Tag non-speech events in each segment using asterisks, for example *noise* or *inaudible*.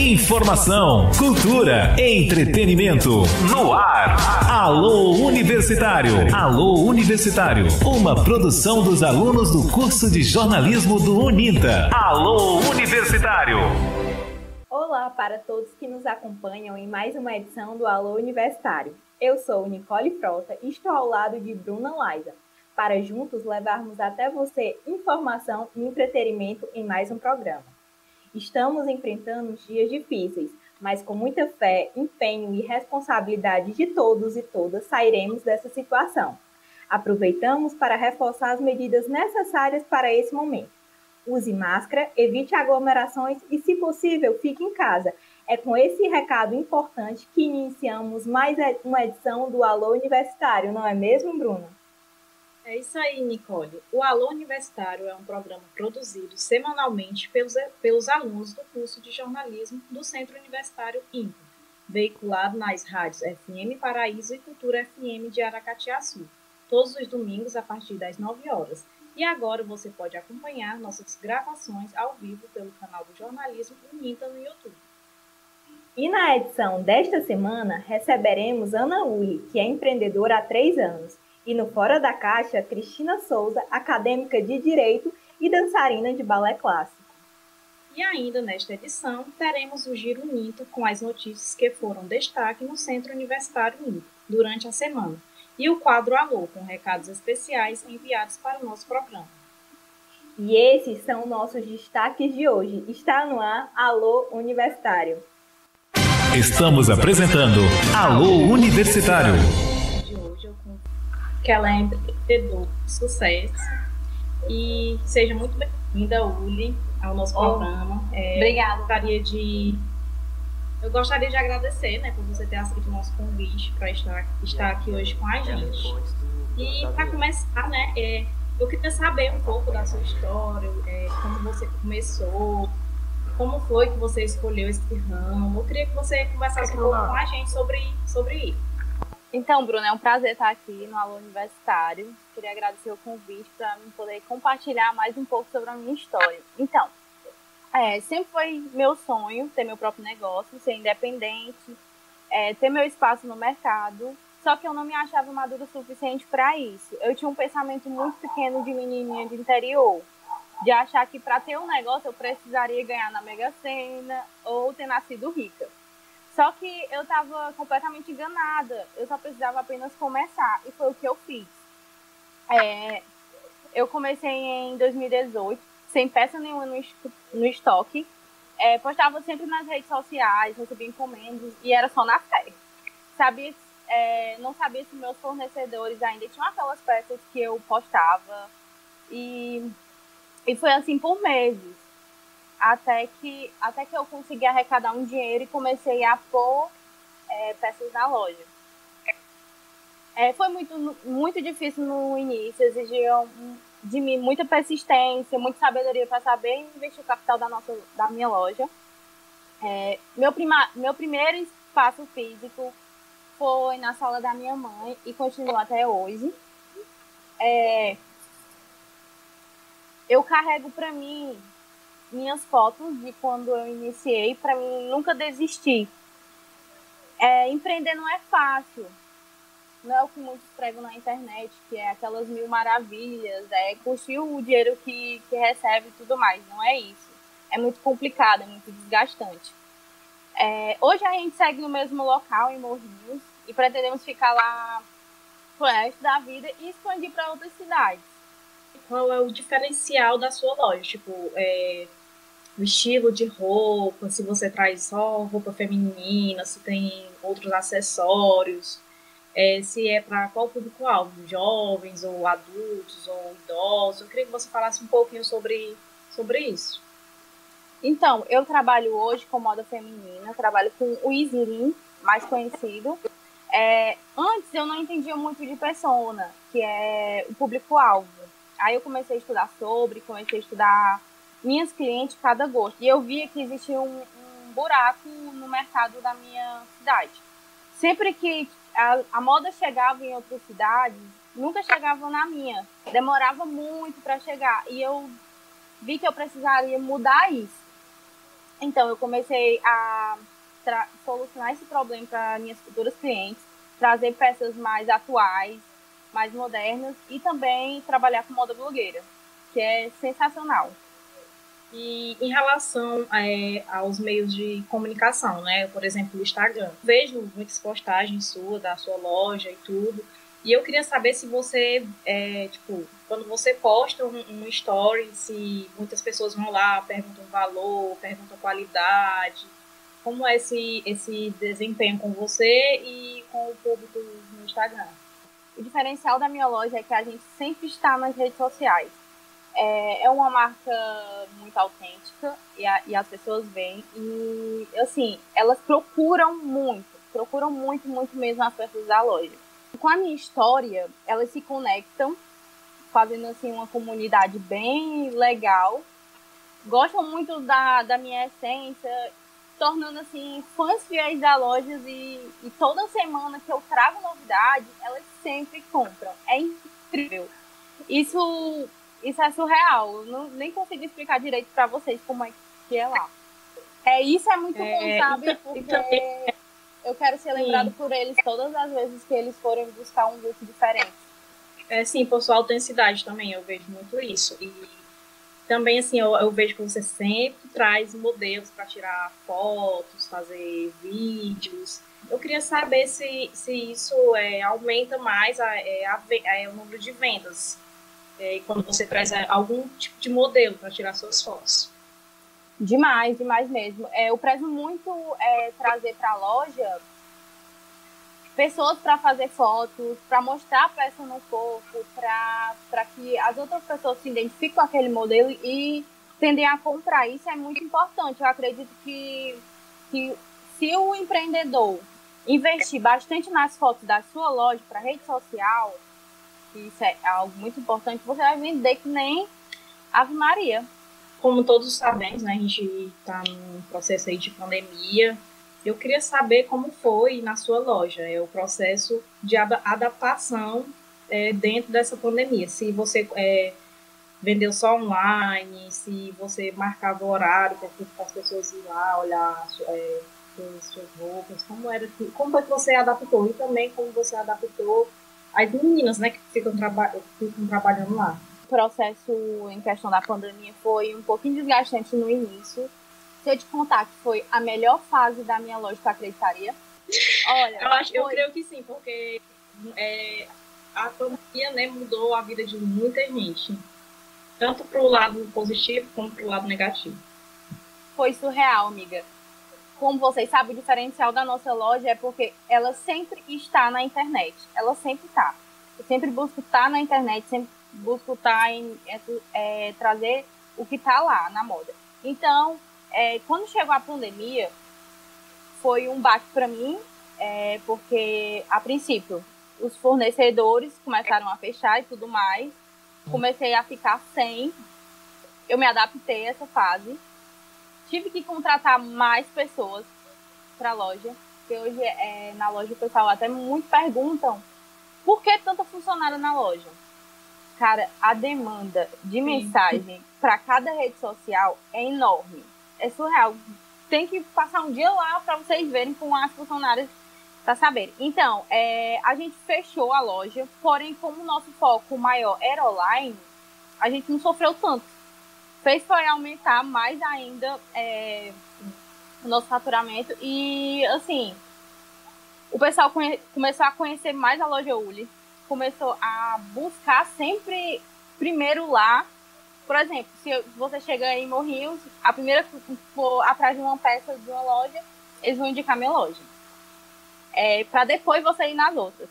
Informação, cultura, entretenimento. No ar. Alô Universitário. Alô Universitário. Uma produção dos alunos do curso de jornalismo do Uninta. Alô Universitário. Olá para todos que nos acompanham em mais uma edição do Alô Universitário. Eu sou Nicole Frota e estou ao lado de Bruna Laiza, para juntos levarmos até você informação e entretenimento em mais um programa. Estamos enfrentando dias difíceis, mas com muita fé, empenho e responsabilidade de todos e todas sairemos dessa situação. Aproveitamos para reforçar as medidas necessárias para esse momento. Use máscara, evite aglomerações e, se possível, fique em casa. É com esse recado importante que iniciamos mais uma edição do Alô Universitário, não é mesmo, Bruno? É isso aí, Nicole. O Alô Universitário é um programa produzido semanalmente pelos, pelos alunos do curso de jornalismo do Centro Universitário INCO, veiculado nas rádios FM Paraíso e Cultura FM de Aracatiaçu, todos os domingos a partir das 9 horas. E agora você pode acompanhar nossas gravações ao vivo pelo canal do Jornalismo Uninta no YouTube. E na edição desta semana receberemos Ana Uli, que é empreendedora há três anos e no Fora da Caixa, Cristina Souza, acadêmica de Direito e dançarina de balé clássico. E ainda nesta edição, teremos o Giro Ninto com as notícias que foram destaque no Centro Universitário Ninto durante a semana, e o quadro Alô, com recados especiais enviados para o nosso programa. E esses são nossos destaques de hoje. Está no ar Alô Universitário. Estamos apresentando Alô Universitário que ela é empreendedora de sucesso. E seja muito bem-vinda, Uli, ao nosso oh, programa. É, Obrigada. Gostaria de, eu gostaria de agradecer né, por você ter aceito o nosso convite para estar, estar aqui hoje com a gente. E para começar, né, é, eu queria saber um pouco da sua história, é, como você começou, como foi que você escolheu esse ramo. Eu queria que você conversasse um pouco com a gente sobre, sobre isso. Então, Bruno, é um prazer estar aqui no Alô Universitário. Queria agradecer o convite para poder compartilhar mais um pouco sobre a minha história. Então, é, sempre foi meu sonho ter meu próprio negócio, ser independente, é, ter meu espaço no mercado. Só que eu não me achava madura o suficiente para isso. Eu tinha um pensamento muito pequeno de menininha de interior, de achar que para ter um negócio eu precisaria ganhar na Mega Sena ou ter nascido rica. Só que eu estava completamente enganada. Eu só precisava apenas começar. E foi o que eu fiz. É, eu comecei em 2018, sem peça nenhuma no, no estoque. É, postava sempre nas redes sociais, recebia encomendas e era só na fé. Sabia, é, não sabia se meus fornecedores ainda tinham aquelas peças que eu postava. E, e foi assim por meses até que, até que eu consegui arrecadar um dinheiro e comecei a pôr é, peças na loja. É, foi muito, muito difícil no início, exigia de mim muita persistência, muita sabedoria para saber investir o capital da, nossa, da minha loja. É, meu, prima, meu primeiro espaço físico foi na sala da minha mãe e continua até hoje. É, eu carrego para mim minhas fotos de quando eu iniciei para mim nunca desistir. É, empreender não é fácil. Não é o que muitos pregam na internet, que é aquelas mil maravilhas, é curtir o dinheiro que, que recebe e tudo mais. Não é isso. É muito complicado, é muito desgastante. É, hoje a gente segue no mesmo local, em Morrinhos, e pretendemos ficar lá pro resto da vida e expandir para outras cidades. Qual é o diferencial da sua loja? Tipo, é, o estilo de roupa, se você traz só roupa feminina, se tem outros acessórios, é, se é para qual público-alvo, jovens ou adultos ou idosos. Eu queria que você falasse um pouquinho sobre, sobre isso. Então, eu trabalho hoje com moda feminina, trabalho com o Slim, mais conhecido. É, antes eu não entendia muito de persona, que é o público-alvo. Aí eu comecei a estudar sobre, comecei a estudar minhas clientes cada gosto. E eu via que existia um, um buraco no mercado da minha cidade. Sempre que a, a moda chegava em outras cidades, nunca chegava na minha. Demorava muito para chegar. E eu vi que eu precisaria mudar isso. Então, eu comecei a solucionar esse problema para minhas futuras clientes, trazer peças mais atuais, mais modernas e também trabalhar com moda blogueira, que é sensacional. E em relação é, aos meios de comunicação, né? Por exemplo, o Instagram. Vejo muitas postagens suas, da sua loja e tudo. E eu queria saber se você, é, tipo, quando você posta um, um story, se muitas pessoas vão lá, perguntam valor, perguntam qualidade. Como é esse, esse desempenho com você e com o público no Instagram? O diferencial da minha loja é que a gente sempre está nas redes sociais. É, é uma marca muito autêntica e, a, e, as pessoas vêm e, assim, elas procuram muito, procuram muito, muito mesmo as peças da loja. Com a minha história, elas se conectam, fazendo, assim, uma comunidade bem legal. Gostam muito da, da minha essência, tornando, assim, fãs fiéis da loja e, e toda semana que eu trago novidade, elas sempre compram. É incrível. Isso isso é surreal. Não, nem consegui explicar direito para vocês como é que é lá. É, isso é muito é, bom, sabe? Então, Porque então, eu quero ser lembrado sim. por eles todas as vezes que eles forem buscar um look diferente. É, sim, por sua autenticidade também, eu vejo muito isso. E também, assim, eu, eu vejo que você sempre traz modelos para tirar fotos, fazer vídeos. Eu queria saber se, se isso é, aumenta mais a, é, a, é, o número de vendas é, quando você traz é, algum tipo de modelo para tirar suas fotos. Demais, demais mesmo. É, eu prezo muito é, trazer para a loja pessoas para fazer fotos, para mostrar a peça no corpo, para que as outras pessoas se identifiquem com aquele modelo e tendem a comprar. Isso é muito importante. Eu acredito que, que se o empreendedor investir bastante nas fotos da sua loja para rede social, que isso é algo muito importante, você vai vender que nem Ave Maria. Como todos sabemos, né, a gente está num processo aí de pandemia. Eu queria saber como foi na sua loja, é o processo de adaptação é, dentro dessa pandemia. Se você é, vendeu só online, se você marcava horário para as pessoas ir lá olhar é, suas roupas, como era como foi que você adaptou e também como você adaptou as meninas, né, que ficam, traba ficam trabalhando lá. O processo em questão da pandemia foi um pouquinho desgastante no início. Se eu te contar que foi a melhor fase da minha loja, tu acreditaria? Olha, eu, acho, foi... eu creio que sim, porque é, a pandemia né, mudou a vida de muita gente. Tanto para o lado positivo como para o lado negativo. Foi surreal, amiga como vocês sabem, o diferencial da nossa loja é porque ela sempre está na internet. Ela sempre está. Eu sempre busco estar na internet, sempre busco estar em é, é, trazer o que está lá na moda. Então, é, quando chegou a pandemia, foi um baque para mim, é, porque a princípio os fornecedores começaram a fechar e tudo mais. Comecei a ficar sem. Eu me adaptei a essa fase tive que contratar mais pessoas para a loja, porque hoje é, na loja o pessoal até muito perguntam por que tanta funcionária na loja. Cara, a demanda de mensagem *laughs* para cada rede social é enorme. É surreal. Tem que passar um dia lá para vocês verem com as funcionárias para saber. Então, é, a gente fechou a loja, porém, como o nosso foco maior era online, a gente não sofreu tanto fez foi aumentar mais ainda é, o nosso faturamento. E, assim, o pessoal começou a conhecer mais a loja Uli, começou a buscar sempre primeiro lá. Por exemplo, se você chega em Morrinhos, a primeira que for atrás de uma peça de uma loja, eles vão indicar minha loja. É, para depois você ir nas outras.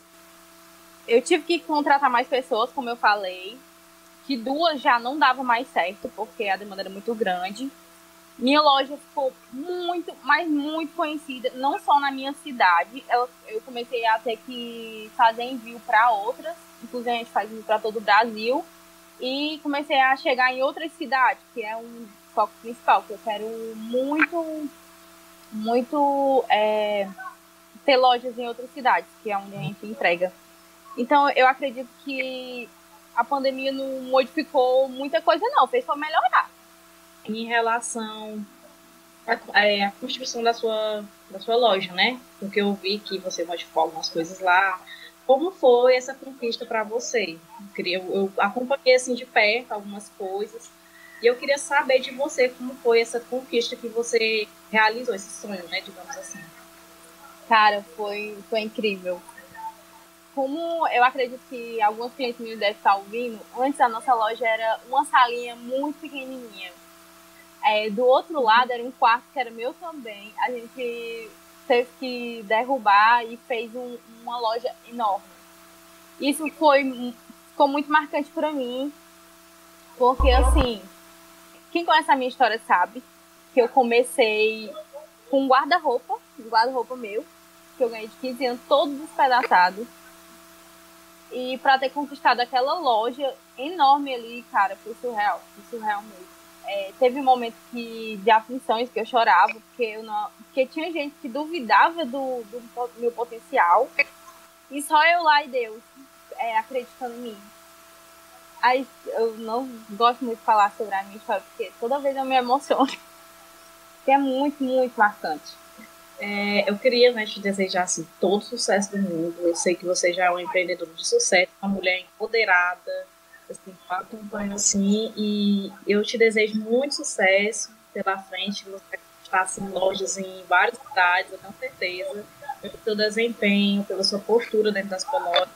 Eu tive que contratar mais pessoas, como eu falei que duas já não dava mais certo, porque a demanda era muito grande. Minha loja ficou muito, mas muito conhecida, não só na minha cidade. Eu, eu comecei a ter que fazer envio para outras, inclusive a gente faz envio para todo o Brasil. E comecei a chegar em outras cidades, que é um foco principal, que eu quero muito, muito é, ter lojas em outras cidades, que é onde a gente entrega. Então, eu acredito que a pandemia não modificou muita coisa, não. Fez só melhorar. Em relação a, é, a construção da sua, da sua loja, né? Porque eu vi que você modificou algumas coisas lá. Como foi essa conquista para você? Eu, eu acompanhei assim de perto algumas coisas. E eu queria saber de você como foi essa conquista que você realizou, esse sonho, né, digamos assim. Cara, foi, foi incrível. Como eu acredito que alguns clientes meus devem estar ouvindo, antes a nossa loja era uma salinha muito pequenininha. É, do outro lado era um quarto que era meu também. A gente teve que derrubar e fez um, uma loja enorme. Isso foi ficou muito marcante para mim, porque assim, quem conhece a minha história sabe que eu comecei com um guarda-roupa, guarda-roupa meu, que eu ganhei de 15 anos, todo despedaçado. E para ter conquistado aquela loja enorme ali, cara, foi surreal, foi surreal mesmo. É, teve um momento que, de aflições que eu chorava, porque, eu não, porque tinha gente que duvidava do, do meu potencial. E só eu lá e Deus é, acreditando em mim. Aí eu não gosto muito de falar sobre a minha história, porque toda vez eu me emociono. *laughs* Que é muito, muito marcante. É, eu queria né, te desejar assim, todo sucesso do mundo. Eu sei que você já é um empreendedor de sucesso, uma mulher empoderada, assim, acompanho assim, e eu te desejo muito sucesso pela frente, você faça em lojas em várias cidades, eu tenho certeza, pelo seu desempenho, pela sua postura dentro das lojas.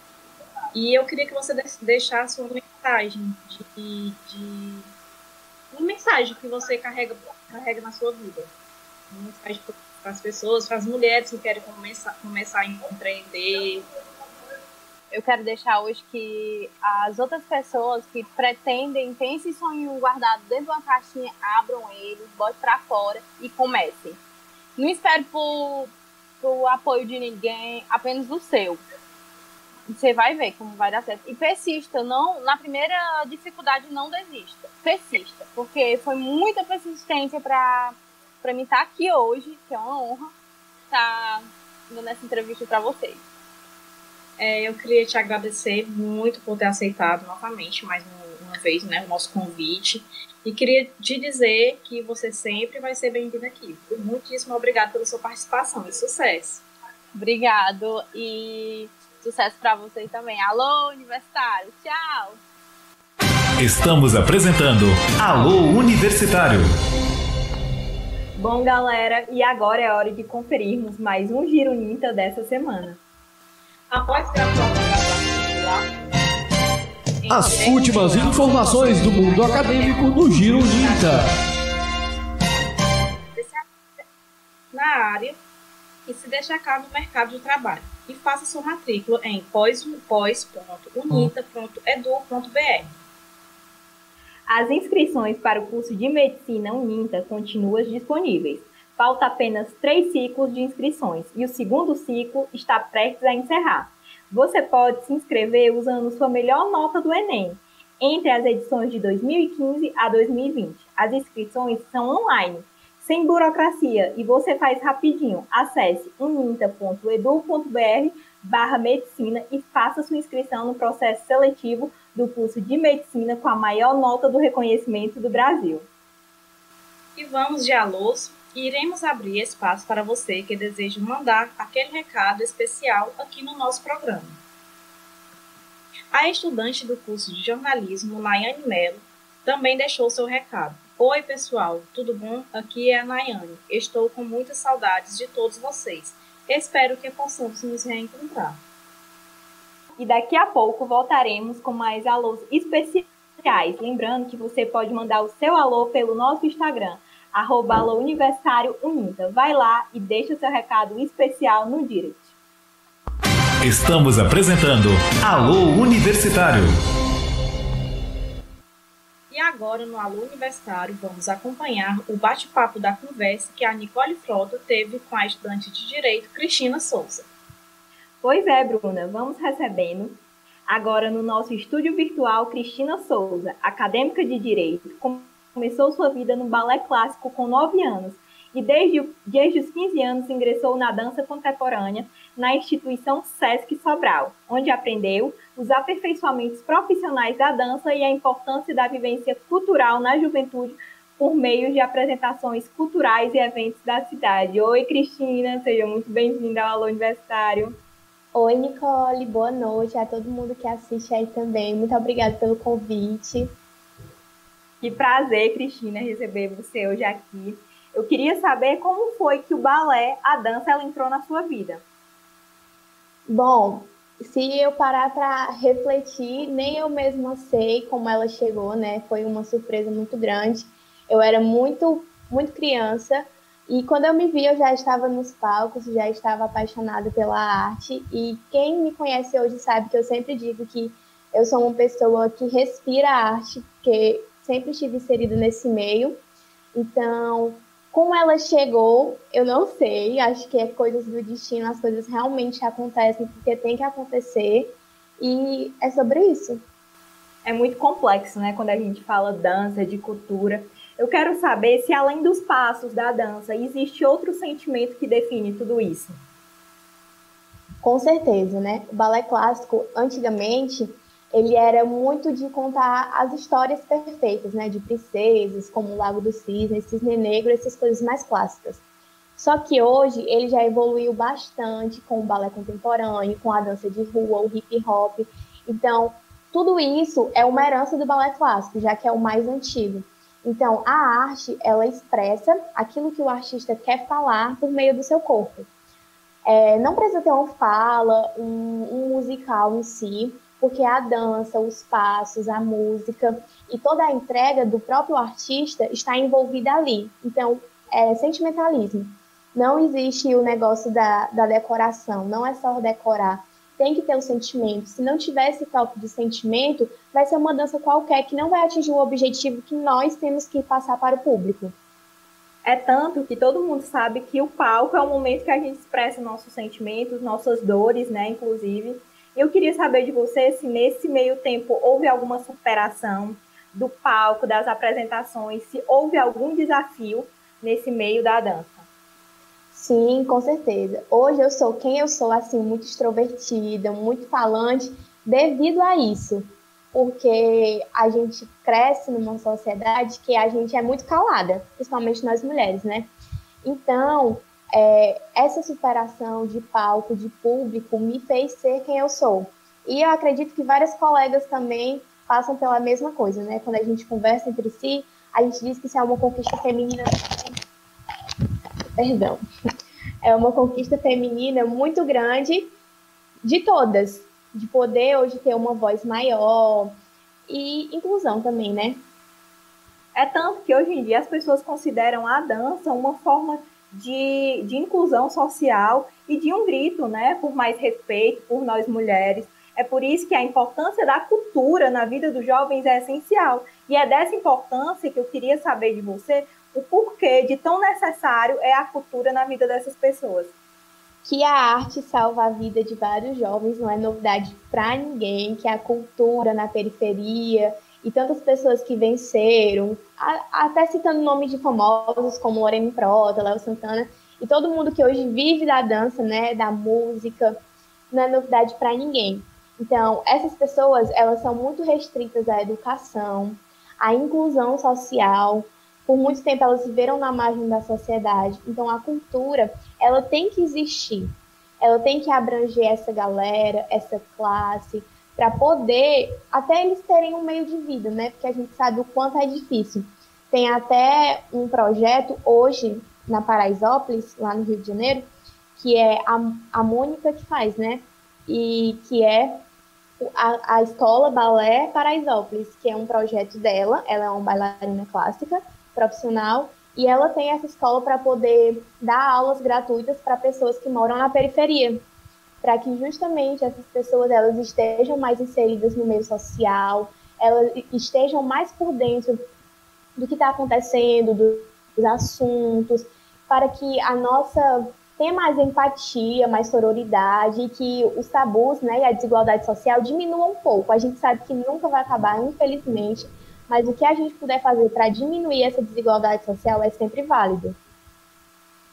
E eu queria que você deixasse uma mensagem de, de uma mensagem que você carrega, carrega na sua vida. Uma mensagem para as pessoas, para as mulheres que querem começar, começar a empreender. Eu quero deixar hoje que as outras pessoas que pretendem, têm esse sonho guardado dentro de uma caixinha, abram ele, bote para fora e comecem. Não espere por, por apoio de ninguém, apenas do seu. Você vai ver como vai dar certo. E persista, não, na primeira dificuldade não desista. Persista, porque foi muita persistência para para mim estar tá aqui hoje, que é uma honra estar tá dando essa entrevista para vocês. É, eu queria te agradecer muito por ter aceitado novamente, mais uma vez, né, o nosso convite. E queria te dizer que você sempre vai ser bem-vinda aqui. Muitíssimo obrigada pela sua participação e sucesso. Obrigado e sucesso para vocês também. Alô, universitário. Tchau. Estamos apresentando Alô Universitário. Bom, galera, e agora é hora de conferirmos mais um Giro Ninta dessa semana. Após As últimas informações do mundo acadêmico no Giro Ninta. Na área e se destacar no mercado de trabalho e faça sua matrícula em pós.unita.edu.br. As inscrições para o curso de Medicina Uninta continuam disponíveis. Falta apenas três ciclos de inscrições e o segundo ciclo está prestes a encerrar. Você pode se inscrever usando sua melhor nota do Enem entre as edições de 2015 a 2020. As inscrições são online, sem burocracia e você faz rapidinho. Acesse uninta.edu.br barra medicina e faça sua inscrição no processo seletivo do curso de medicina com a maior nota do reconhecimento do Brasil. E vamos de alôs e iremos abrir espaço para você que deseja mandar aquele recado especial aqui no nosso programa. A estudante do curso de jornalismo, Nayane Mello, também deixou seu recado. Oi, pessoal, tudo bom? Aqui é a Nayane. Estou com muitas saudades de todos vocês. Espero que possamos nos reencontrar e daqui a pouco voltaremos com mais alôs especiais. Lembrando que você pode mandar o seu alô pelo nosso Instagram, arroba alô. Vai lá e deixa o seu recado especial no direct. Estamos apresentando Alô Universitário. E agora, no Alô Universitário, vamos acompanhar o bate-papo da conversa que a Nicole Frota teve com a estudante de Direito, Cristina Souza. Pois é, Bruna, vamos recebendo agora no nosso estúdio virtual Cristina Souza, acadêmica de Direito. Começou sua vida no balé clássico com 9 anos e desde, desde os 15 anos ingressou na dança contemporânea na instituição Sesc Sobral, onde aprendeu os aperfeiçoamentos profissionais da dança e a importância da vivência cultural na juventude por meio de apresentações culturais e eventos da cidade. Oi, Cristina, seja muito bem-vinda ao Alô Universitário. Oi, Nicole, boa noite a todo mundo que assiste aí também. Muito obrigada pelo convite. Que prazer, Cristina, receber você hoje aqui. Eu queria saber como foi que o balé, a dança, ela entrou na sua vida. Bom, se eu parar para refletir, nem eu mesma sei como ela chegou, né? Foi uma surpresa muito grande. Eu era muito, muito criança e quando eu me vi, eu já estava nos palcos, já estava apaixonada pela arte. E quem me conhece hoje sabe que eu sempre digo que eu sou uma pessoa que respira arte, porque sempre estive inserida nesse meio. Então, como ela chegou, eu não sei. Acho que é coisas do destino, as coisas realmente acontecem porque tem que acontecer. E é sobre isso. É muito complexo, né? Quando a gente fala dança, de cultura. Eu quero saber se, além dos passos da dança, existe outro sentimento que define tudo isso. Com certeza, né? O balé clássico, antigamente, ele era muito de contar as histórias perfeitas, né, de princesas, como o Lago do Cisne, Cisne Negro, essas coisas mais clássicas. Só que hoje ele já evoluiu bastante com o balé contemporâneo, com a dança de rua, o hip hop. Então, tudo isso é uma herança do balé clássico, já que é o mais antigo. Então, a arte, ela expressa aquilo que o artista quer falar por meio do seu corpo. É, não precisa ter uma fala, um, um musical em si, porque a dança, os passos, a música e toda a entrega do próprio artista está envolvida ali. Então, é sentimentalismo. Não existe o negócio da, da decoração, não é só decorar. Tem que ter o um sentimento. Se não tiver esse toque de sentimento, vai ser uma dança qualquer que não vai atingir o objetivo que nós temos que passar para o público. É tanto que todo mundo sabe que o palco é o momento que a gente expressa nossos sentimentos, nossas dores, né, inclusive. Eu queria saber de você se nesse meio tempo houve alguma superação do palco, das apresentações, se houve algum desafio nesse meio da dança. Sim, com certeza. Hoje eu sou quem eu sou, assim, muito extrovertida, muito falante, devido a isso. Porque a gente cresce numa sociedade que a gente é muito calada, principalmente nós mulheres, né? Então, é, essa superação de palco, de público, me fez ser quem eu sou. E eu acredito que várias colegas também passam pela mesma coisa, né? Quando a gente conversa entre si, a gente diz que isso é uma conquista feminina. Perdão. É uma conquista feminina muito grande de todas, de poder hoje ter uma voz maior e inclusão também, né? É tanto que hoje em dia as pessoas consideram a dança uma forma de, de inclusão social e de um grito, né, por mais respeito por nós mulheres. É por isso que a importância da cultura na vida dos jovens é essencial. E é dessa importância que eu queria saber de você o porquê de tão necessário é a cultura na vida dessas pessoas. Que a arte salva a vida de vários jovens não é novidade para ninguém, que a cultura na periferia e tantas pessoas que venceram, até citando nomes de famosos como Lorena Prota, Léo Santana, e todo mundo que hoje vive da dança, né, da música, não é novidade para ninguém. Então, essas pessoas, elas são muito restritas à educação, à inclusão social. Por muito tempo elas viveram na margem da sociedade. Então, a cultura, ela tem que existir. Ela tem que abranger essa galera, essa classe, para poder até eles terem um meio de vida, né? Porque a gente sabe o quanto é difícil. Tem até um projeto hoje na Paraisópolis, lá no Rio de Janeiro, que é a, a Mônica que faz, né? E que é a, a Escola Balé Paraisópolis, que é um projeto dela. Ela é uma bailarina clássica, profissional, e ela tem essa escola para poder dar aulas gratuitas para pessoas que moram na periferia para que justamente essas pessoas elas estejam mais inseridas no meio social, elas estejam mais por dentro do que está acontecendo, do, dos assuntos, para que a nossa tenha mais empatia, mais sororidade, e que os tabus né, e a desigualdade social diminuam um pouco. A gente sabe que nunca vai acabar, infelizmente, mas o que a gente puder fazer para diminuir essa desigualdade social é sempre válido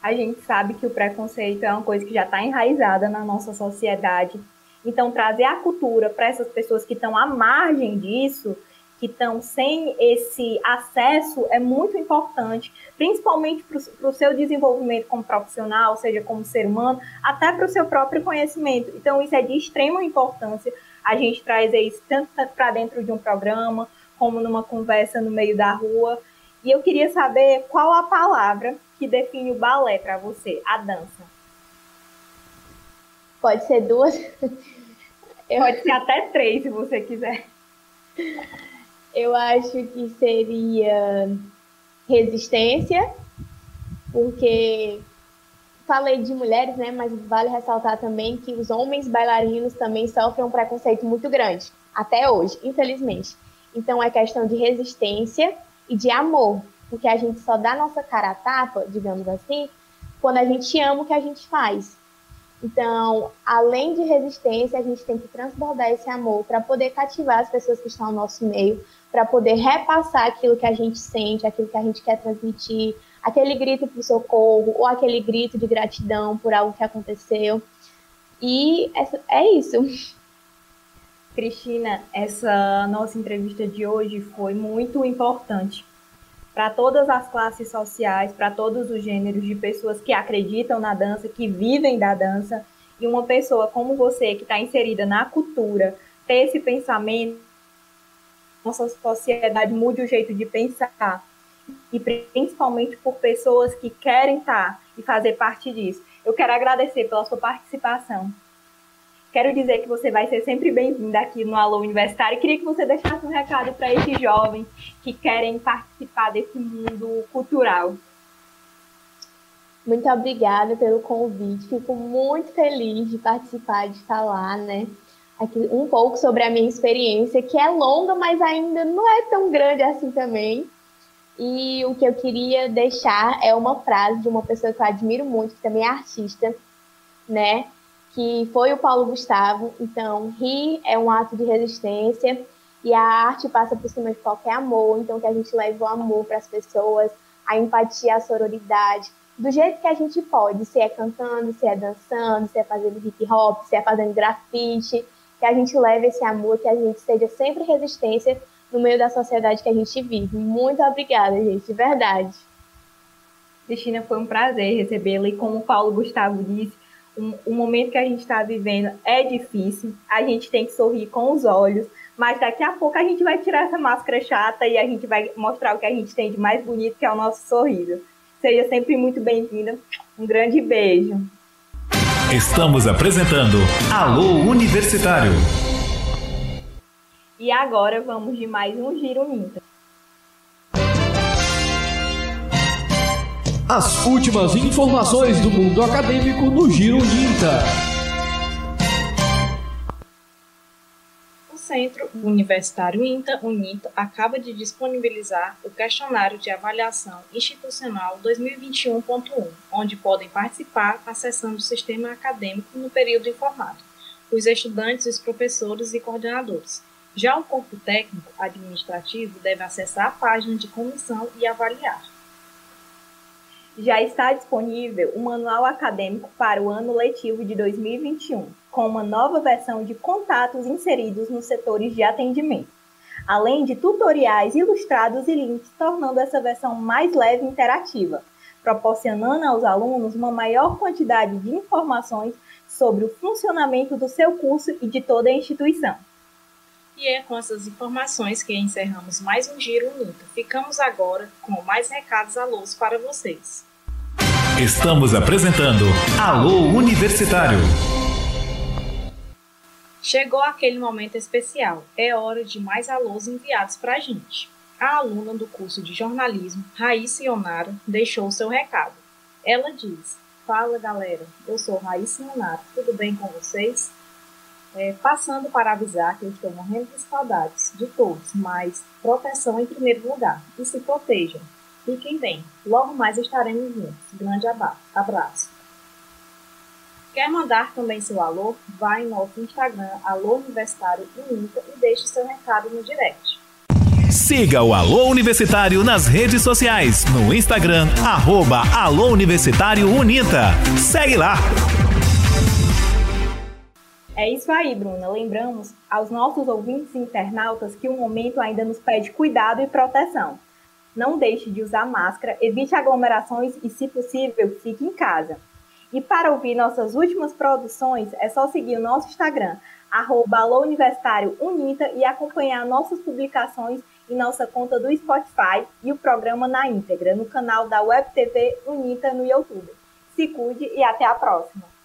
a gente sabe que o preconceito é uma coisa que já está enraizada na nossa sociedade. Então, trazer a cultura para essas pessoas que estão à margem disso, que estão sem esse acesso é muito importante, principalmente para o seu desenvolvimento como profissional, seja como ser humano, até para o seu próprio conhecimento. Então, isso é de extrema importância. A gente traz isso tanto para dentro de um programa, como numa conversa no meio da rua. E eu queria saber qual a palavra que define o balé para você, a dança. Pode ser duas. *laughs* Pode ser até três, se você quiser. Eu acho que seria resistência, porque falei de mulheres, né? Mas vale ressaltar também que os homens bailarinos também sofrem um preconceito muito grande, até hoje, infelizmente. Então é questão de resistência e de amor, porque a gente só dá nossa cara a tapa, digamos assim, quando a gente ama o que a gente faz. Então, além de resistência, a gente tem que transbordar esse amor para poder cativar as pessoas que estão ao nosso meio, para poder repassar aquilo que a gente sente, aquilo que a gente quer transmitir, aquele grito por socorro ou aquele grito de gratidão por algo que aconteceu. E é isso. Cristina, essa nossa entrevista de hoje foi muito importante para todas as classes sociais, para todos os gêneros de pessoas que acreditam na dança, que vivem da dança, e uma pessoa como você, que está inserida na cultura, ter esse pensamento, nossa sociedade mude o jeito de pensar, e principalmente por pessoas que querem estar tá e fazer parte disso. Eu quero agradecer pela sua participação. Quero dizer que você vai ser sempre bem-vinda aqui no Alô Universitário. E queria que você deixasse um recado para esses jovens que querem participar desse mundo cultural. Muito obrigada pelo convite. Fico muito feliz de participar, de falar, né? Aqui um pouco sobre a minha experiência, que é longa, mas ainda não é tão grande assim também. E o que eu queria deixar é uma frase de uma pessoa que eu admiro muito, que também é artista, né? Que foi o Paulo Gustavo. Então, rir é um ato de resistência e a arte passa por cima de qualquer amor. Então, que a gente leve o amor para as pessoas, a empatia, a sororidade, do jeito que a gente pode, se é cantando, se é dançando, se é fazendo hip hop, se é fazendo grafite, que a gente leve esse amor, que a gente seja sempre resistência no meio da sociedade que a gente vive. Muito obrigada, gente, de verdade. Cristina, foi um prazer recebê-la e como o Paulo Gustavo disse, um, o momento que a gente está vivendo é difícil, a gente tem que sorrir com os olhos, mas daqui a pouco a gente vai tirar essa máscara chata e a gente vai mostrar o que a gente tem de mais bonito, que é o nosso sorriso. Seja sempre muito bem-vinda. Um grande beijo. Estamos apresentando Alô Universitário. E agora vamos de mais um Giro Ninta. As últimas informações do mundo acadêmico no Giro Ninta. O Centro Universitário INTA, UNITA, acaba de disponibilizar o questionário de avaliação institucional 2021.1, onde podem participar acessando o sistema acadêmico no período informado, os estudantes, os professores e coordenadores. Já o corpo técnico administrativo deve acessar a página de comissão e avaliar já está disponível o Manual Acadêmico para o ano letivo de 2021, com uma nova versão de contatos inseridos nos setores de atendimento, além de tutoriais ilustrados e links, tornando essa versão mais leve e interativa, proporcionando aos alunos uma maior quantidade de informações sobre o funcionamento do seu curso e de toda a instituição. E é com essas informações que encerramos mais um Giro Unita. Ficamos agora com mais recados alôs para vocês. Estamos apresentando Alô Universitário. Chegou aquele momento especial. É hora de mais alôs enviados para a gente. A aluna do curso de jornalismo, Raíssa Ionara, deixou seu recado. Ela diz: Fala galera, eu sou Raíssa Ionara, tudo bem com vocês? É, passando para avisar que eu estou morrendo de saudades de todos, mas proteção em primeiro lugar. E se protejam. Fiquem bem. Logo mais estaremos juntos. Grande abraço. Quer mandar também seu alô? Vá em nosso Instagram, Alô Universitário Uninta, e deixe seu recado no direct. Siga o Alô Universitário nas redes sociais, no Instagram, arroba Alô Universitário Unita. Segue lá! É isso aí, Bruna. Lembramos aos nossos ouvintes internautas que o momento ainda nos pede cuidado e proteção. Não deixe de usar máscara, evite aglomerações e, se possível, fique em casa. E para ouvir nossas últimas produções, é só seguir o nosso Instagram, arroba e acompanhar nossas publicações em nossa conta do Spotify e o programa na íntegra no canal da Web TV Unita no YouTube. Se cuide e até a próxima.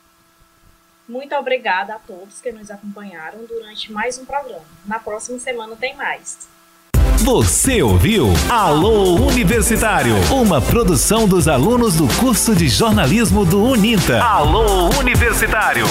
Muito obrigada a todos que nos acompanharam durante mais um programa. Na próxima semana tem mais. Você ouviu Alô Universitário, uma produção dos alunos do curso de jornalismo do Uninta. Alô Universitário.